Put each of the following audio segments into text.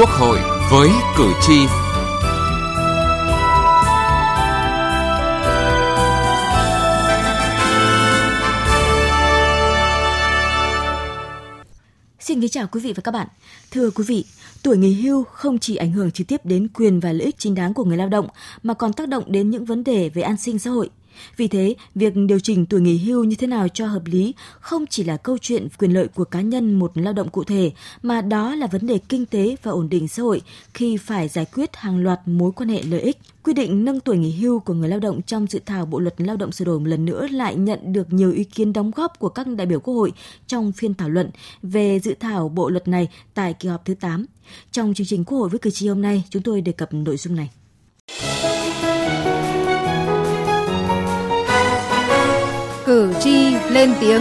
Quốc hội với cử tri. Xin kính chào quý vị và các bạn. Thưa quý vị, tuổi nghỉ hưu không chỉ ảnh hưởng trực tiếp đến quyền và lợi ích chính đáng của người lao động mà còn tác động đến những vấn đề về an sinh xã hội. Vì thế, việc điều chỉnh tuổi nghỉ hưu như thế nào cho hợp lý không chỉ là câu chuyện quyền lợi của cá nhân một lao động cụ thể, mà đó là vấn đề kinh tế và ổn định xã hội khi phải giải quyết hàng loạt mối quan hệ lợi ích. Quy định nâng tuổi nghỉ hưu của người lao động trong dự thảo Bộ luật Lao động sửa đổi một lần nữa lại nhận được nhiều ý kiến đóng góp của các đại biểu Quốc hội trong phiên thảo luận về dự thảo bộ luật này tại kỳ họp thứ 8. Trong chương trình Quốc hội với cử tri hôm nay, chúng tôi đề cập nội dung này. Cử tri lên tiếng.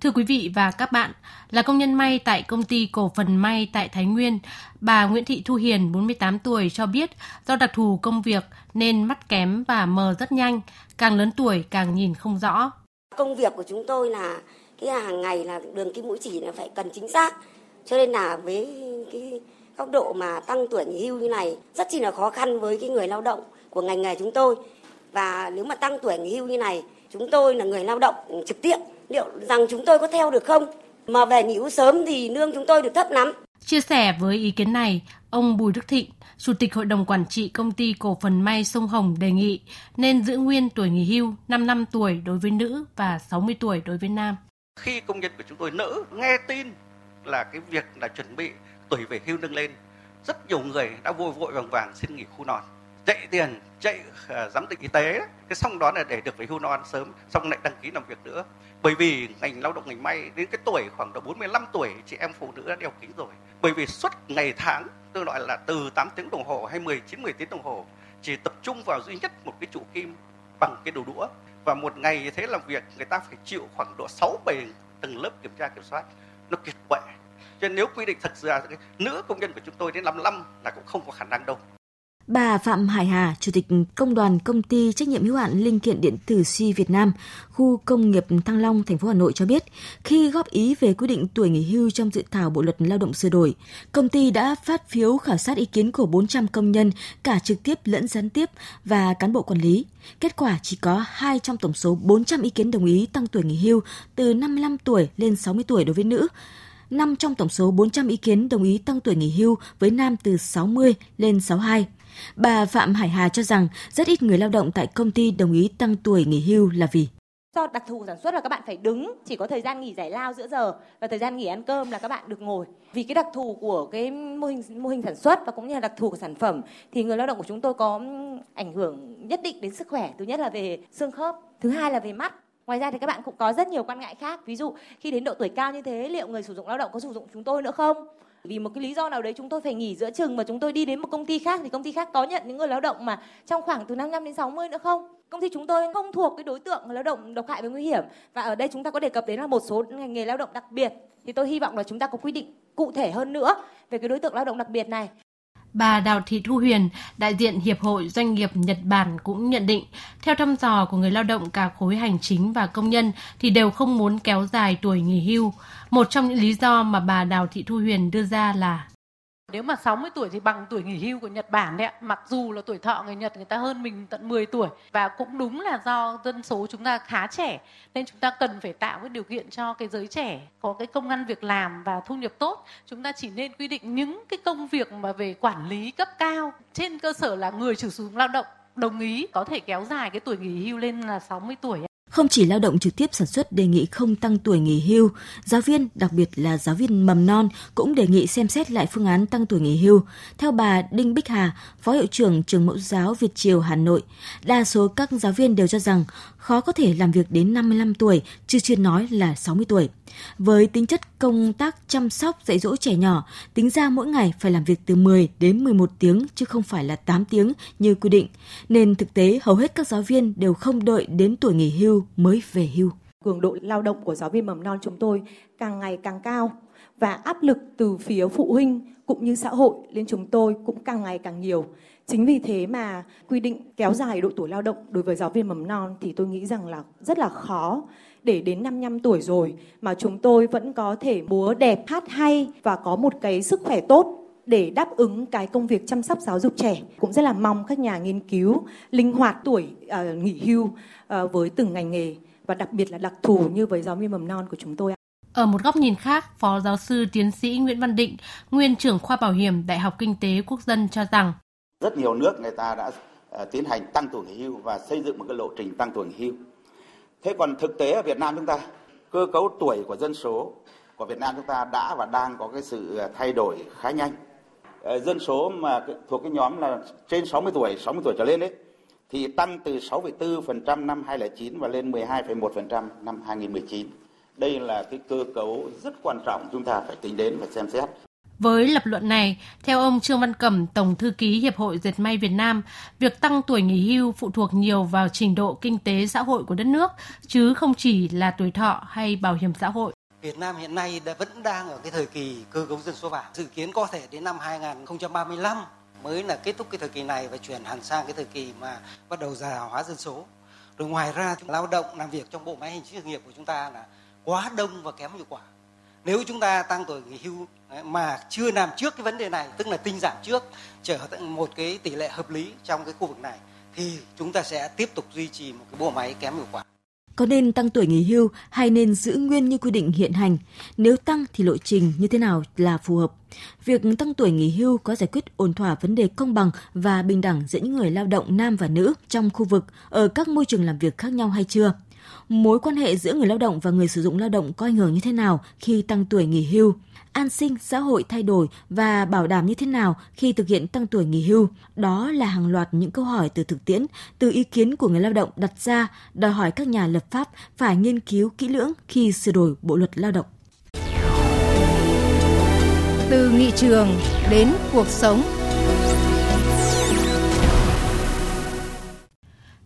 Thưa quý vị và các bạn, là công nhân may tại công ty cổ phần may tại Thái Nguyên, bà Nguyễn Thị Thu Hiền, 48 tuổi cho biết do đặc thù công việc nên mắt kém và mờ rất nhanh, càng lớn tuổi càng nhìn không rõ. Công việc của chúng tôi là cái hàng ngày là đường kim mũi chỉ là phải cần chính xác. Cho nên là với cái góc độ mà tăng tuổi nghỉ hưu như này rất chi là khó khăn với cái người lao động của ngành nghề chúng tôi. Và nếu mà tăng tuổi nghỉ hưu như này, chúng tôi là người lao động trực tiếp, liệu rằng chúng tôi có theo được không? Mà về nghỉ hưu sớm thì lương chúng tôi được thấp lắm. Chia sẻ với ý kiến này, ông Bùi Đức Thịnh, Chủ tịch Hội đồng Quản trị Công ty Cổ phần May Sông Hồng đề nghị nên giữ nguyên tuổi nghỉ hưu 5 năm tuổi đối với nữ và 60 tuổi đối với nam. Khi công nhân của chúng tôi nữ nghe tin là cái việc là chuẩn bị tuổi về hưu nâng lên. Rất nhiều người đã vội vội vàng vàng xin nghỉ khu non. Chạy tiền chạy uh, giám định y tế. Cái xong đó là để được về hưu non sớm xong lại đăng ký làm việc nữa. Bởi vì ngành lao động ngành may đến cái tuổi khoảng độ 45 tuổi chị em phụ nữ đã đeo kính rồi. Bởi vì suốt ngày tháng tôi gọi là từ 8 tiếng đồng hồ hay 19 10 tiếng đồng hồ chỉ tập trung vào duy nhất một cái trụ kim bằng cái đầu đũa. Và một ngày như thế làm việc người ta phải chịu khoảng độ 6 7 từng lớp kiểm tra kiểm soát. Nó kiệt quệ cho nên nếu quy định thật ra nữ công nhân của chúng tôi đến 55 là cũng không có khả năng đâu. Bà Phạm Hải Hà, Chủ tịch Công đoàn Công ty Trách nhiệm hữu hạn Linh kiện điện tử Si Việt Nam, khu công nghiệp Thăng Long, thành phố Hà Nội cho biết, khi góp ý về quy định tuổi nghỉ hưu trong dự thảo Bộ luật Lao động sửa đổi, công ty đã phát phiếu khảo sát ý kiến của 400 công nhân, cả trực tiếp lẫn gián tiếp và cán bộ quản lý. Kết quả chỉ có 2 trong tổng số 400 ý kiến đồng ý tăng tuổi nghỉ hưu từ 55 tuổi lên 60 tuổi đối với nữ 5 trong tổng số 400 ý kiến đồng ý tăng tuổi nghỉ hưu với nam từ 60 lên 62. Bà Phạm Hải Hà cho rằng rất ít người lao động tại công ty đồng ý tăng tuổi nghỉ hưu là vì do đặc thù sản xuất là các bạn phải đứng, chỉ có thời gian nghỉ giải lao giữa giờ và thời gian nghỉ ăn cơm là các bạn được ngồi vì cái đặc thù của cái mô hình mô hình sản xuất và cũng như là đặc thù của sản phẩm thì người lao động của chúng tôi có ảnh hưởng nhất định đến sức khỏe thứ nhất là về xương khớp, thứ hai là về mắt Ngoài ra thì các bạn cũng có rất nhiều quan ngại khác. Ví dụ, khi đến độ tuổi cao như thế, liệu người sử dụng lao động có sử dụng chúng tôi nữa không? Vì một cái lý do nào đấy chúng tôi phải nghỉ giữa chừng mà chúng tôi đi đến một công ty khác thì công ty khác có nhận những người lao động mà trong khoảng từ 55 đến 60 nữa không? Công ty chúng tôi không thuộc cái đối tượng lao động độc hại và nguy hiểm và ở đây chúng ta có đề cập đến là một số ngành nghề lao động đặc biệt thì tôi hy vọng là chúng ta có quy định cụ thể hơn nữa về cái đối tượng lao động đặc biệt này. Bà Đào Thị Thu Huyền, đại diện Hiệp hội Doanh nghiệp Nhật Bản cũng nhận định, theo thăm dò của người lao động cả khối hành chính và công nhân thì đều không muốn kéo dài tuổi nghỉ hưu. Một trong những lý do mà bà Đào Thị Thu Huyền đưa ra là nếu mà 60 tuổi thì bằng tuổi nghỉ hưu của Nhật Bản đấy ạ. Mặc dù là tuổi thọ người Nhật người ta hơn mình tận 10 tuổi và cũng đúng là do dân số chúng ta khá trẻ, nên chúng ta cần phải tạo cái điều kiện cho cái giới trẻ có cái công ăn việc làm và thu nhập tốt. Chúng ta chỉ nên quy định những cái công việc mà về quản lý cấp cao trên cơ sở là người sử dụng lao động đồng ý có thể kéo dài cái tuổi nghỉ hưu lên là 60 tuổi. Không chỉ lao động trực tiếp sản xuất đề nghị không tăng tuổi nghỉ hưu, giáo viên, đặc biệt là giáo viên mầm non cũng đề nghị xem xét lại phương án tăng tuổi nghỉ hưu. Theo bà Đinh Bích Hà, Phó hiệu trưởng trường mẫu giáo Việt Triều Hà Nội, đa số các giáo viên đều cho rằng khó có thể làm việc đến 55 tuổi, chứ chưa nói là 60 tuổi. Với tính chất công tác chăm sóc dạy dỗ trẻ nhỏ, tính ra mỗi ngày phải làm việc từ 10 đến 11 tiếng chứ không phải là 8 tiếng như quy định. Nên thực tế hầu hết các giáo viên đều không đợi đến tuổi nghỉ hưu mới về hưu. Cường độ lao động của giáo viên mầm non chúng tôi càng ngày càng cao và áp lực từ phía phụ huynh cũng như xã hội lên chúng tôi cũng càng ngày càng nhiều. Chính vì thế mà quy định kéo dài độ tuổi lao động đối với giáo viên mầm non thì tôi nghĩ rằng là rất là khó để đến 55 tuổi rồi mà chúng tôi vẫn có thể múa đẹp, hát hay và có một cái sức khỏe tốt để đáp ứng cái công việc chăm sóc giáo dục trẻ. Cũng rất là mong các nhà nghiên cứu linh hoạt tuổi uh, nghỉ hưu uh, với từng ngành nghề và đặc biệt là đặc thù như với giáo viên mầm non của chúng tôi. Ở một góc nhìn khác, Phó giáo sư tiến sĩ Nguyễn Văn Định, nguyên trưởng khoa bảo hiểm Đại học Kinh tế Quốc dân cho rằng rất nhiều nước người ta đã uh, tiến hành tăng tuổi nghỉ hưu và xây dựng một cái lộ trình tăng tuổi nghỉ hưu. Thế còn thực tế ở Việt Nam chúng ta, cơ cấu tuổi của dân số của Việt Nam chúng ta đã và đang có cái sự thay đổi khá nhanh. Ờ, dân số mà thuộc cái nhóm là trên 60 tuổi, 60 tuổi trở lên đấy, thì tăng từ 6,4% năm 2009 và lên 12,1% năm 2019. Đây là cái cơ cấu rất quan trọng chúng ta phải tính đến và xem xét. Với lập luận này, theo ông Trương Văn Cẩm, Tổng thư ký Hiệp hội Dệt may Việt Nam, việc tăng tuổi nghỉ hưu phụ thuộc nhiều vào trình độ kinh tế xã hội của đất nước, chứ không chỉ là tuổi thọ hay bảo hiểm xã hội. Việt Nam hiện nay đã vẫn đang ở cái thời kỳ cơ cấu dân số vàng. Dự kiến có thể đến năm 2035 mới là kết thúc cái thời kỳ này và chuyển hẳn sang cái thời kỳ mà bắt đầu già hóa dân số. Rồi ngoài ra lao động làm việc trong bộ máy hành chính sự nghiệp của chúng ta là quá đông và kém hiệu quả. Nếu chúng ta tăng tuổi nghỉ hưu mà chưa làm trước cái vấn đề này, tức là tinh giảm trước trở thành một cái tỷ lệ hợp lý trong cái khu vực này thì chúng ta sẽ tiếp tục duy trì một cái bộ máy kém hiệu quả. Có nên tăng tuổi nghỉ hưu hay nên giữ nguyên như quy định hiện hành? Nếu tăng thì lộ trình như thế nào là phù hợp? Việc tăng tuổi nghỉ hưu có giải quyết ổn thỏa vấn đề công bằng và bình đẳng giữa những người lao động nam và nữ trong khu vực, ở các môi trường làm việc khác nhau hay chưa? Mối quan hệ giữa người lao động và người sử dụng lao động có ảnh hưởng như thế nào khi tăng tuổi nghỉ hưu? An sinh xã hội thay đổi và bảo đảm như thế nào khi thực hiện tăng tuổi nghỉ hưu? Đó là hàng loạt những câu hỏi từ thực tiễn, từ ý kiến của người lao động đặt ra, đòi hỏi các nhà lập pháp phải nghiên cứu kỹ lưỡng khi sửa đổi bộ luật lao động. Từ nghị trường đến cuộc sống.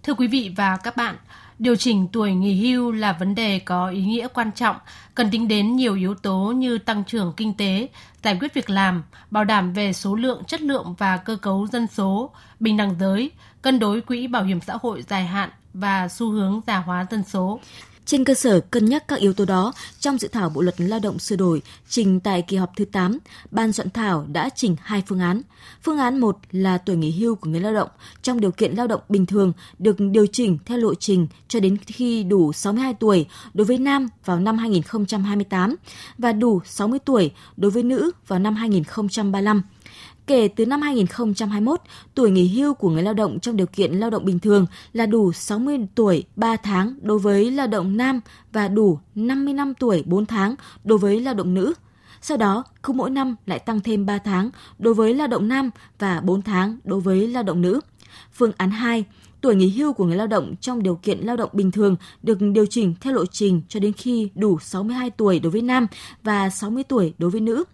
Thưa quý vị và các bạn, điều chỉnh tuổi nghỉ hưu là vấn đề có ý nghĩa quan trọng, cần tính đến nhiều yếu tố như tăng trưởng kinh tế, giải quyết việc làm, bảo đảm về số lượng, chất lượng và cơ cấu dân số, bình đẳng giới, cân đối quỹ bảo hiểm xã hội dài hạn và xu hướng già hóa dân số. Trên cơ sở cân nhắc các yếu tố đó, trong dự thảo Bộ luật Lao động sửa đổi trình tại kỳ họp thứ 8, ban soạn thảo đã trình hai phương án. Phương án 1 là tuổi nghỉ hưu của người lao động trong điều kiện lao động bình thường được điều chỉnh theo lộ trình cho đến khi đủ 62 tuổi đối với nam vào năm 2028 và đủ 60 tuổi đối với nữ vào năm 2035 Kể từ năm 2021, tuổi nghỉ hưu của người lao động trong điều kiện lao động bình thường là đủ 60 tuổi 3 tháng đối với lao động nam và đủ 55 tuổi 4 tháng đối với lao động nữ. Sau đó, cứ mỗi năm lại tăng thêm 3 tháng đối với lao động nam và 4 tháng đối với lao động nữ. Phương án 2, tuổi nghỉ hưu của người lao động trong điều kiện lao động bình thường được điều chỉnh theo lộ trình cho đến khi đủ 62 tuổi đối với nam và 60 tuổi đối với nữ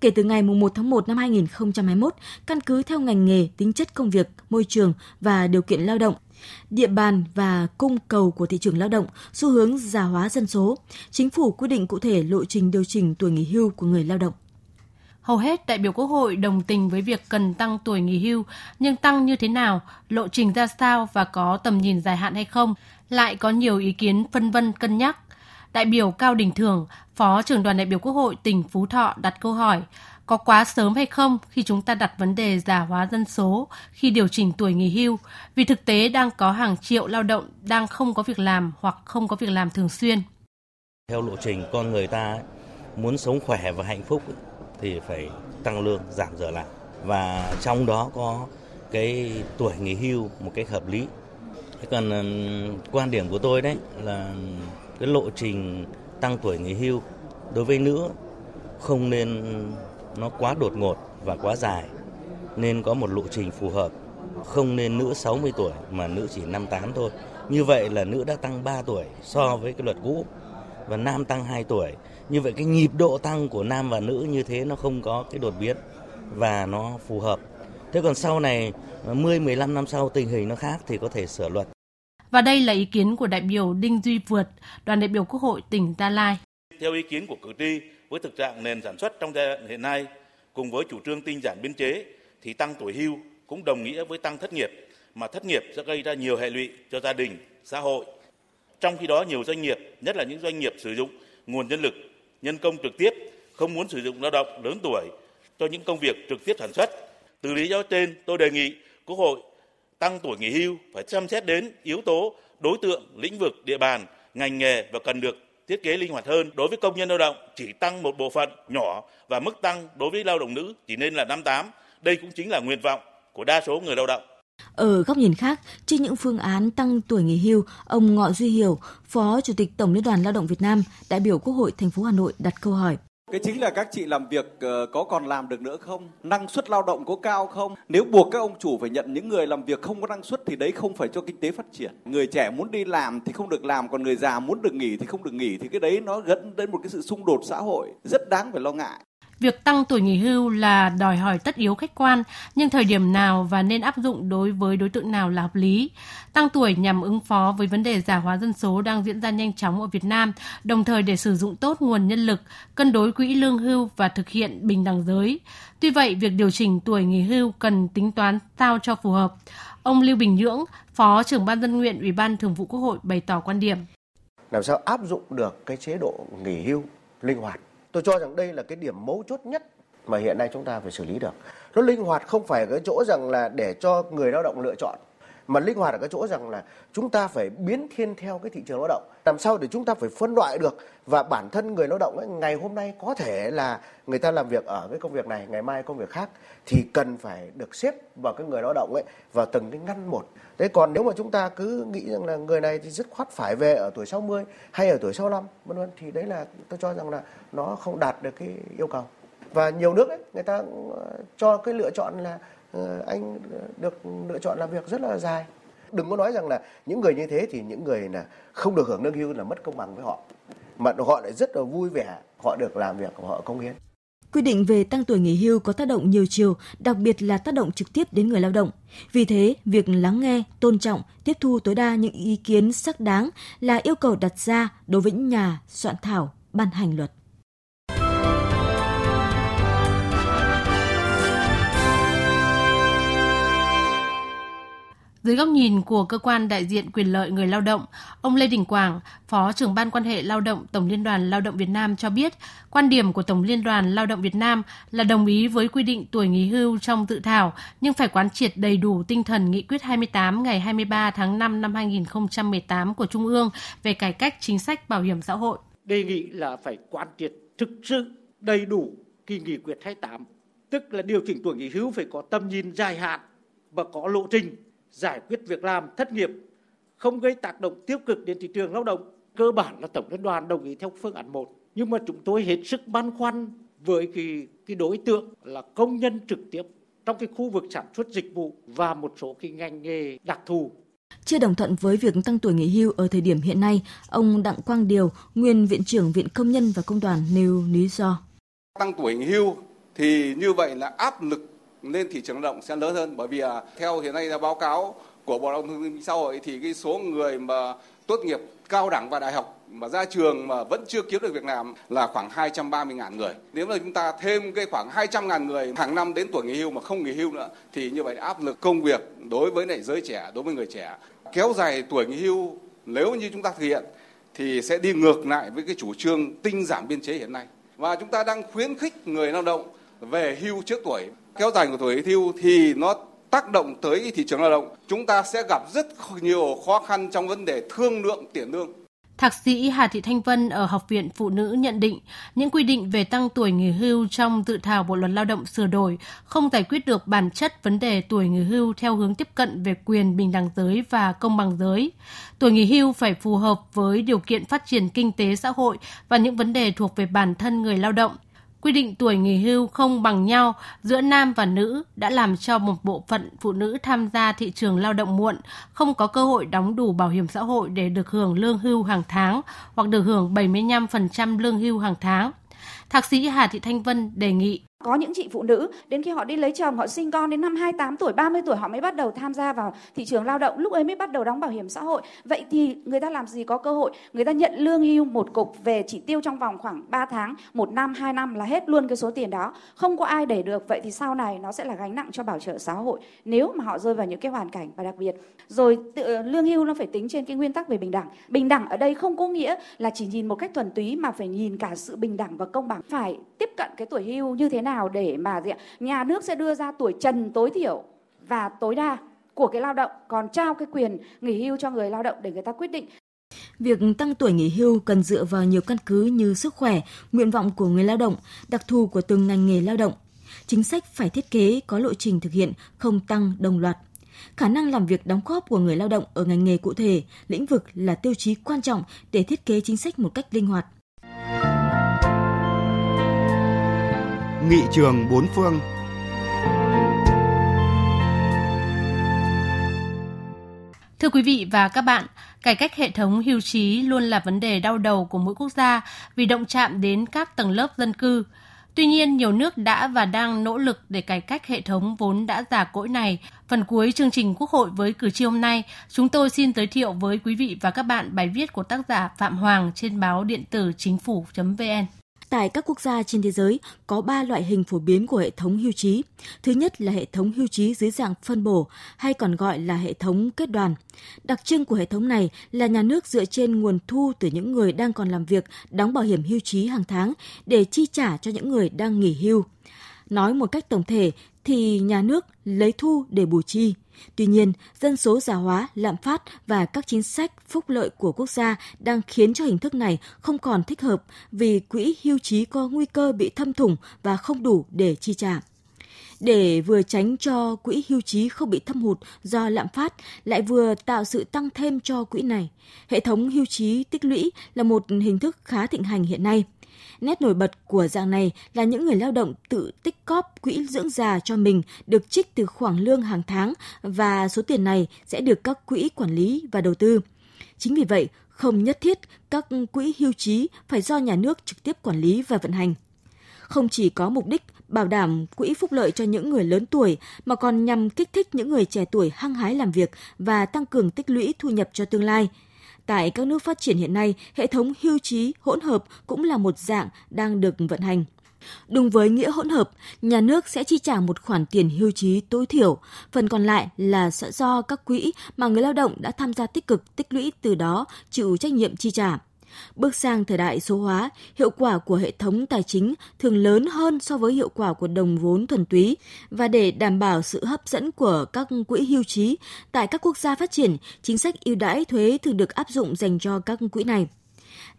kể từ ngày 1 tháng 1 năm 2021, căn cứ theo ngành nghề, tính chất công việc, môi trường và điều kiện lao động, địa bàn và cung cầu của thị trường lao động, xu hướng già hóa dân số. Chính phủ quyết định cụ thể lộ trình điều chỉnh tuổi nghỉ hưu của người lao động. Hầu hết đại biểu Quốc hội đồng tình với việc cần tăng tuổi nghỉ hưu, nhưng tăng như thế nào, lộ trình ra sao và có tầm nhìn dài hạn hay không, lại có nhiều ý kiến phân vân cân nhắc. Đại biểu Cao Đình Thường, Phó trưởng đoàn đại biểu Quốc hội tỉnh Phú Thọ đặt câu hỏi, có quá sớm hay không khi chúng ta đặt vấn đề già hóa dân số khi điều chỉnh tuổi nghỉ hưu, vì thực tế đang có hàng triệu lao động đang không có việc làm hoặc không có việc làm thường xuyên. Theo lộ trình con người ta muốn sống khỏe và hạnh phúc thì phải tăng lương, giảm giờ làm và trong đó có cái tuổi nghỉ hưu một cách hợp lý. Thế còn ừ, quan điểm của tôi đấy là cái lộ trình tăng tuổi nghỉ hưu đối với nữ không nên, nó quá đột ngột và quá dài, nên có một lộ trình phù hợp. Không nên nữ 60 tuổi mà nữ chỉ 58 thôi. Như vậy là nữ đã tăng 3 tuổi so với cái luật cũ và nam tăng 2 tuổi. Như vậy cái nhịp độ tăng của nam và nữ như thế nó không có cái đột biến và nó phù hợp. Thế còn sau này 10 15 năm sau tình hình nó khác thì có thể sửa luật và đây là ý kiến của đại biểu Đinh Duy Vượt, đoàn đại biểu Quốc hội tỉnh Gia Lai. Theo ý kiến của cử tri, với thực trạng nền sản xuất trong giai đoạn hiện nay cùng với chủ trương tinh giản biên chế thì tăng tuổi hưu cũng đồng nghĩa với tăng thất nghiệp mà thất nghiệp sẽ gây ra nhiều hệ lụy cho gia đình, xã hội. Trong khi đó nhiều doanh nghiệp, nhất là những doanh nghiệp sử dụng nguồn nhân lực, nhân công trực tiếp không muốn sử dụng lao động lớn tuổi cho những công việc trực tiếp sản xuất. Từ lý do trên, tôi đề nghị Quốc hội tăng tuổi nghỉ hưu phải xem xét đến yếu tố đối tượng, lĩnh vực, địa bàn, ngành nghề và cần được thiết kế linh hoạt hơn. Đối với công nhân lao động chỉ tăng một bộ phận nhỏ và mức tăng đối với lao động nữ chỉ nên là 58. Đây cũng chính là nguyện vọng của đa số người lao động. Ở góc nhìn khác, trên những phương án tăng tuổi nghỉ hưu, ông Ngọ Duy Hiểu, Phó Chủ tịch Tổng Liên đoàn Lao động Việt Nam, đại biểu Quốc hội thành phố Hà Nội đặt câu hỏi. Cái chính là các chị làm việc ờ, có còn làm được nữa không? Năng suất lao động có cao không? Nếu buộc các ông chủ phải nhận những người làm việc không có năng suất thì đấy không phải cho kinh tế phát triển. Người trẻ muốn đi làm thì không được làm, còn người già muốn được nghỉ thì không được nghỉ thì cái đấy nó dẫn đến một cái sự xung đột xã hội rất đáng phải lo ngại. Việc tăng tuổi nghỉ hưu là đòi hỏi tất yếu khách quan, nhưng thời điểm nào và nên áp dụng đối với đối tượng nào là hợp lý. Tăng tuổi nhằm ứng phó với vấn đề già hóa dân số đang diễn ra nhanh chóng ở Việt Nam, đồng thời để sử dụng tốt nguồn nhân lực, cân đối quỹ lương hưu và thực hiện bình đẳng giới. Tuy vậy, việc điều chỉnh tuổi nghỉ hưu cần tính toán sao cho phù hợp. Ông Lưu Bình Nhưỡng, Phó trưởng ban dân nguyện Ủy ban Thường vụ Quốc hội bày tỏ quan điểm. Làm sao áp dụng được cái chế độ nghỉ hưu linh hoạt Tôi cho rằng đây là cái điểm mấu chốt nhất mà hiện nay chúng ta phải xử lý được. Nó linh hoạt không phải cái chỗ rằng là để cho người lao động lựa chọn mà linh hoạt ở cái chỗ rằng là chúng ta phải biến thiên theo cái thị trường lao động. Làm sao để chúng ta phải phân loại được và bản thân người lao động ấy, ngày hôm nay có thể là người ta làm việc ở cái công việc này ngày mai công việc khác thì cần phải được xếp vào cái người lao động ấy vào từng cái ngăn một. Thế còn nếu mà chúng ta cứ nghĩ rằng là người này thì dứt khoát phải về ở tuổi 60 hay ở tuổi 65 vân vân thì đấy là tôi cho rằng là nó không đạt được cái yêu cầu. Và nhiều nước ấy người ta ờ, cho cái lựa chọn là Ờ, anh được lựa chọn làm việc rất là dài đừng có nói rằng là những người như thế thì những người là không được hưởng lương hưu là mất công bằng với họ mà họ lại rất là vui vẻ họ được làm việc họ công hiến Quy định về tăng tuổi nghỉ hưu có tác động nhiều chiều, đặc biệt là tác động trực tiếp đến người lao động. Vì thế, việc lắng nghe, tôn trọng, tiếp thu tối đa những ý kiến xác đáng là yêu cầu đặt ra đối với nhà soạn thảo, ban hành luật. Dưới góc nhìn của cơ quan đại diện quyền lợi người lao động, ông Lê Đình Quảng, Phó trưởng ban quan hệ lao động Tổng Liên đoàn Lao động Việt Nam cho biết, quan điểm của Tổng Liên đoàn Lao động Việt Nam là đồng ý với quy định tuổi nghỉ hưu trong dự thảo, nhưng phải quán triệt đầy đủ tinh thần nghị quyết 28 ngày 23 tháng 5 năm 2018 của Trung ương về cải cách chính sách bảo hiểm xã hội. Đề nghị là phải quán triệt thực sự đầy đủ kỳ nghị quyết 28, tức là điều chỉnh tuổi nghỉ hưu phải có tầm nhìn dài hạn và có lộ trình giải quyết việc làm, thất nghiệp, không gây tác động tiêu cực đến thị trường lao động. Cơ bản là Tổng Liên đoàn đồng ý theo phương án 1. Nhưng mà chúng tôi hết sức băn khoăn với cái, cái đối tượng là công nhân trực tiếp trong cái khu vực sản xuất dịch vụ và một số cái ngành nghề đặc thù. Chưa đồng thuận với việc tăng tuổi nghỉ hưu ở thời điểm hiện nay, ông Đặng Quang Điều, nguyên Viện trưởng Viện Công nhân và Công đoàn nêu lý do. Tăng tuổi nghỉ hưu thì như vậy là áp lực lên thị trường lao động sẽ lớn hơn bởi vì à, theo hiện nay là báo cáo của Bộ Lao động Thương binh Xã hội thì cái số người mà tốt nghiệp cao đẳng và đại học mà ra trường mà vẫn chưa kiếm được việc làm là khoảng 230 ngàn người. Nếu mà chúng ta thêm cái khoảng 200 ngàn người hàng năm đến tuổi nghỉ hưu mà không nghỉ hưu nữa thì như vậy áp lực công việc đối với lại giới trẻ, đối với người trẻ. Kéo dài tuổi nghỉ hưu nếu như chúng ta thực hiện thì sẽ đi ngược lại với cái chủ trương tinh giảm biên chế hiện nay. Và chúng ta đang khuyến khích người lao động về hưu trước tuổi kéo dài của tuổi hưu thì nó tác động tới thị trường lao động. Chúng ta sẽ gặp rất nhiều khó khăn trong vấn đề thương lượng tiền lương. Thạc sĩ Hà Thị Thanh Vân ở Học viện Phụ nữ nhận định, những quy định về tăng tuổi nghỉ hưu trong dự thảo Bộ luật Lao động sửa đổi không giải quyết được bản chất vấn đề tuổi nghỉ hưu theo hướng tiếp cận về quyền bình đẳng giới và công bằng giới. Tuổi nghỉ hưu phải phù hợp với điều kiện phát triển kinh tế xã hội và những vấn đề thuộc về bản thân người lao động quy định tuổi nghỉ hưu không bằng nhau giữa nam và nữ đã làm cho một bộ phận phụ nữ tham gia thị trường lao động muộn, không có cơ hội đóng đủ bảo hiểm xã hội để được hưởng lương hưu hàng tháng hoặc được hưởng 75% lương hưu hàng tháng. Thạc sĩ Hà Thị Thanh Vân đề nghị có những chị phụ nữ đến khi họ đi lấy chồng, họ sinh con đến năm 28 tuổi, 30 tuổi họ mới bắt đầu tham gia vào thị trường lao động, lúc ấy mới bắt đầu đóng bảo hiểm xã hội. Vậy thì người ta làm gì có cơ hội? Người ta nhận lương hưu một cục về chỉ tiêu trong vòng khoảng 3 tháng, một năm, hai năm là hết luôn cái số tiền đó. Không có ai để được. Vậy thì sau này nó sẽ là gánh nặng cho bảo trợ xã hội nếu mà họ rơi vào những cái hoàn cảnh và đặc biệt. Rồi tự, ờ, lương hưu nó phải tính trên cái nguyên tắc về bình đẳng. Bình đẳng ở đây không có nghĩa là chỉ nhìn một cách thuần túy mà phải nhìn cả sự bình đẳng và công bằng. Phải tiếp cận cái tuổi hưu như thế nào để mà gì nhà nước sẽ đưa ra tuổi trần tối thiểu và tối đa của cái lao động còn trao cái quyền nghỉ hưu cho người lao động để người ta quyết định Việc tăng tuổi nghỉ hưu cần dựa vào nhiều căn cứ như sức khỏe, nguyện vọng của người lao động, đặc thù của từng ngành nghề lao động. Chính sách phải thiết kế có lộ trình thực hiện, không tăng đồng loạt. Khả năng làm việc đóng góp của người lao động ở ngành nghề cụ thể, lĩnh vực là tiêu chí quan trọng để thiết kế chính sách một cách linh hoạt. Nghị trường bốn phương Thưa quý vị và các bạn, cải cách hệ thống hưu trí luôn là vấn đề đau đầu của mỗi quốc gia vì động chạm đến các tầng lớp dân cư. Tuy nhiên, nhiều nước đã và đang nỗ lực để cải cách hệ thống vốn đã già cỗi này. Phần cuối chương trình Quốc hội với cử tri hôm nay, chúng tôi xin giới thiệu với quý vị và các bạn bài viết của tác giả Phạm Hoàng trên báo điện tử chính phủ.vn. Tại các quốc gia trên thế giới, có 3 loại hình phổ biến của hệ thống hưu trí. Thứ nhất là hệ thống hưu trí dưới dạng phân bổ, hay còn gọi là hệ thống kết đoàn. Đặc trưng của hệ thống này là nhà nước dựa trên nguồn thu từ những người đang còn làm việc, đóng bảo hiểm hưu trí hàng tháng để chi trả cho những người đang nghỉ hưu. Nói một cách tổng thể thì nhà nước lấy thu để bù chi. Tuy nhiên, dân số già hóa, lạm phát và các chính sách phúc lợi của quốc gia đang khiến cho hình thức này không còn thích hợp vì quỹ hưu trí có nguy cơ bị thâm thủng và không đủ để chi trả. Để vừa tránh cho quỹ hưu trí không bị thâm hụt do lạm phát, lại vừa tạo sự tăng thêm cho quỹ này. Hệ thống hưu trí tích lũy là một hình thức khá thịnh hành hiện nay. Nét nổi bật của dạng này là những người lao động tự tích cóp quỹ dưỡng già cho mình được trích từ khoản lương hàng tháng và số tiền này sẽ được các quỹ quản lý và đầu tư. Chính vì vậy, không nhất thiết các quỹ hưu trí phải do nhà nước trực tiếp quản lý và vận hành. Không chỉ có mục đích bảo đảm quỹ phúc lợi cho những người lớn tuổi mà còn nhằm kích thích những người trẻ tuổi hăng hái làm việc và tăng cường tích lũy thu nhập cho tương lai – Tại các nước phát triển hiện nay, hệ thống hưu trí hỗn hợp cũng là một dạng đang được vận hành. Đúng với nghĩa hỗn hợp, nhà nước sẽ chi trả một khoản tiền hưu trí tối thiểu, phần còn lại là sẽ do các quỹ mà người lao động đã tham gia tích cực tích lũy từ đó chịu trách nhiệm chi trả. Bước sang thời đại số hóa, hiệu quả của hệ thống tài chính thường lớn hơn so với hiệu quả của đồng vốn thuần túy và để đảm bảo sự hấp dẫn của các quỹ hưu trí, tại các quốc gia phát triển, chính sách ưu đãi thuế thường được áp dụng dành cho các quỹ này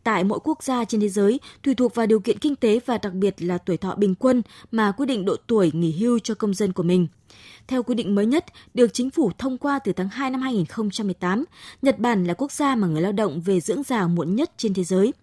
tại mỗi quốc gia trên thế giới tùy thuộc vào điều kiện kinh tế và đặc biệt là tuổi thọ bình quân mà quyết định độ tuổi nghỉ hưu cho công dân của mình. Theo quy định mới nhất được chính phủ thông qua từ tháng 2 năm 2018, Nhật Bản là quốc gia mà người lao động về dưỡng già muộn nhất trên thế giới.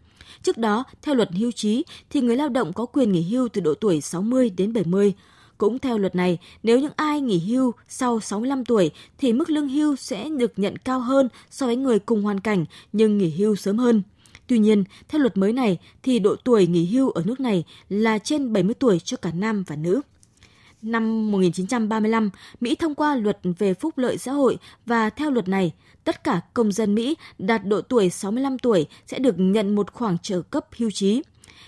Trước đó, theo luật hưu trí thì người lao động có quyền nghỉ hưu từ độ tuổi 60 đến 70. Cũng theo luật này, nếu những ai nghỉ hưu sau 65 tuổi thì mức lương hưu sẽ được nhận cao hơn so với người cùng hoàn cảnh nhưng nghỉ hưu sớm hơn. Tuy nhiên, theo luật mới này thì độ tuổi nghỉ hưu ở nước này là trên 70 tuổi cho cả nam và nữ. Năm 1935, Mỹ thông qua luật về phúc lợi xã hội và theo luật này, tất cả công dân Mỹ đạt độ tuổi 65 tuổi sẽ được nhận một khoản trợ cấp hưu trí.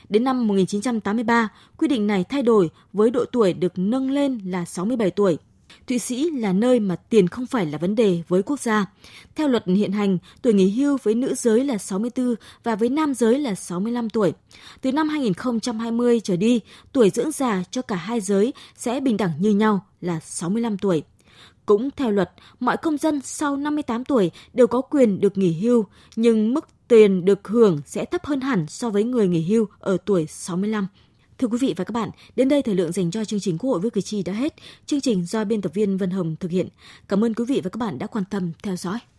Đến năm 1983, quy định này thay đổi với độ tuổi được nâng lên là 67 tuổi. Thụy Sĩ là nơi mà tiền không phải là vấn đề với quốc gia. Theo luật hiện hành, tuổi nghỉ hưu với nữ giới là 64 và với nam giới là 65 tuổi. Từ năm 2020 trở đi, tuổi dưỡng già cho cả hai giới sẽ bình đẳng như nhau là 65 tuổi. Cũng theo luật, mọi công dân sau 58 tuổi đều có quyền được nghỉ hưu, nhưng mức tiền được hưởng sẽ thấp hơn hẳn so với người nghỉ hưu ở tuổi 65. Thưa quý vị và các bạn, đến đây thời lượng dành cho chương trình Quốc hội với cử tri đã hết. Chương trình do biên tập viên Vân Hồng thực hiện. Cảm ơn quý vị và các bạn đã quan tâm theo dõi.